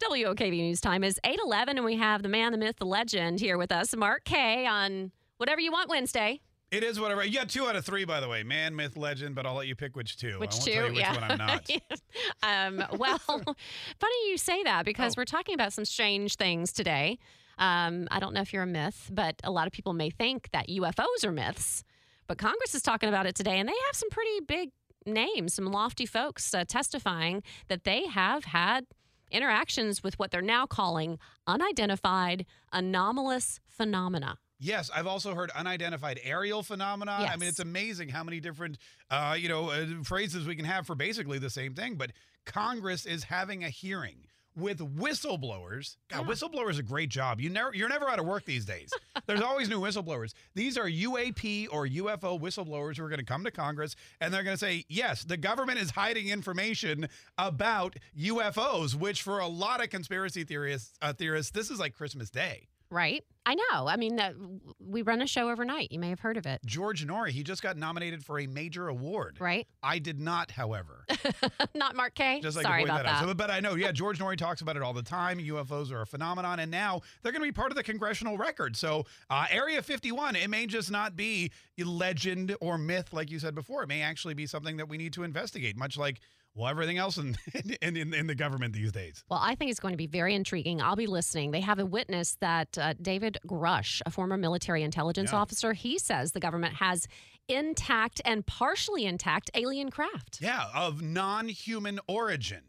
WOKV News Time is 811, and we have the man, the myth, the legend here with us, Mark Kaye on Whatever You Want Wednesday. It is whatever. You got two out of three, by the way. Man, myth, legend, but I'll let you pick which two. Which I won't two? tell you which yeah. one I'm not. um, well, funny you say that because Oh. we're talking about some strange things today. Um, I don't know if you're a myth, but a lot of people may think that UFOs are myths. But Congress is talking about it today, and they have some pretty big names, some lofty folks uh, testifying that they have had interactions with what they're now calling unidentified anomalous phenomena. Yes, I've also heard unidentified aerial phenomena. I mean, it's amazing how many different, uh, you know, uh, phrases we can have for basically the same thing. But Congress is having a hearing with whistleblowers. God, Yeah. whistleblowers a great job. You never, you're never out of work these days. There's always new whistleblowers. These are UAP or UFO whistleblowers who are going to come to Congress and they're going to say, yes, the government is hiding information about UFOs, which for a lot of conspiracy theorists, uh, theorists, this is like Christmas Day. Right? I know. I mean, w- we run a show overnight. You may have heard of it, George Noory, he just got nominated for a major award. right? I did not, however. Not Mark Kaye. Just like Sorry about that, that. So, but I know, yeah, George Noory talks about it all the time. UFOs are a phenomenon, and now they're going to be part of the congressional record. So, uh, Area 51, it may just not be legend or myth, like you said before. It may actually be something that we need to investigate, much like well everything else in in, in, in the government these days. Well, I think it's going to be very intriguing. I'll be listening. They have a witness that uh, David Grusch, a former military intelligence Yeah. officer, he says the government has intact and partially intact alien craft. Yeah, of non-human origin,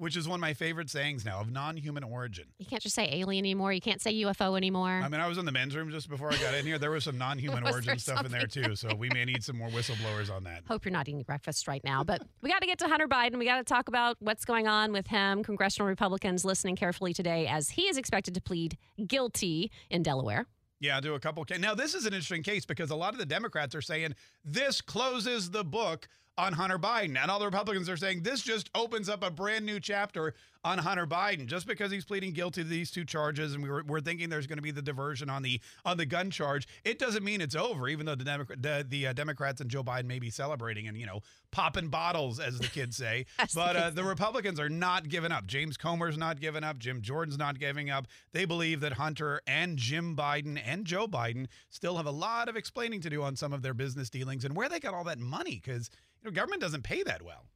which is one of my favorite sayings now of non-human origin. You can't just say alien anymore. You can't say UFO anymore. I mean, I was in the men's room just before I got in here. There was some non-human Was origin there stuff in there too, so we may need some more whistleblowers on that. Hope you're not eating breakfast right now, but we got to get to Hunter Biden. We got to talk about what's going on with him. Congressional Republicans listening carefully today as he is expected to plead guilty in Delaware. Yeah, do a couple. Ca- now, this is an interesting case because a lot of the Democrats are saying this closes the book on Hunter Biden, and all the Republicans are saying this just opens up a brand new chapter on Hunter Biden. Just because he's pleading guilty to these two charges, and we were, we're thinking there's going to be the diversion on the on the gun charge, it doesn't mean it's over. Even though the Democrat, the, the uh, Democrats and Joe Biden may be celebrating and you know popping bottles, as the kids say, but uh, the Republicans are not giving up. James Comer's not giving up. Jim Jordan's not giving up. They believe that Hunter and Jim Biden and Joe Biden still have a lot of explaining to do on some of their business dealings and where they got all that money because you know government doesn't pay that well.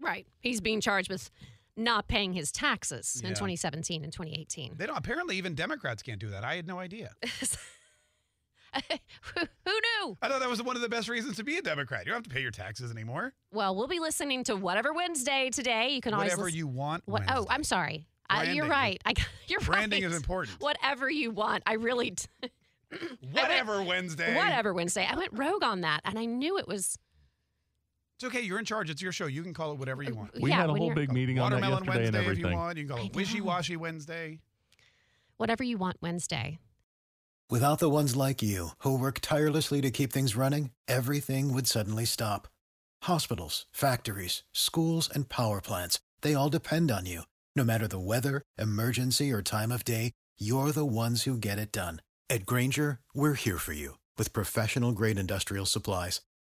Right. He's being charged with not paying his taxes in 2017 and 2018. They don't. Apparently, even Democrats can't do that. I had no idea. who, knew? I thought that was one of the best reasons to be a Democrat. You don't have to pay your taxes anymore. Well, we'll be listening to whatever Wednesday today. You can always Whatever listen- you want. What, oh, I'm sorry. You're right. I, you're Branding right. is important. Whatever you want. I really, d- Whatever Wednesday. whatever Wednesday. I went rogue on that, and I knew it was. It's okay. You're in charge. It's your show. You can call it whatever you want. We yeah, had a whole big meeting on that Watermelon yesterday and Wednesday if you everything. want. You can call it. Wishy Washy Wednesday. Whatever you want Wednesday. Without the ones like you, who work tirelessly to keep things running, everything would suddenly stop. Hospitals, factories, schools, and power plants, they all depend on you. No matter the weather, emergency, or time of day, you're the ones who get it done. At Grainger, we're here for you with professional grade industrial supplies.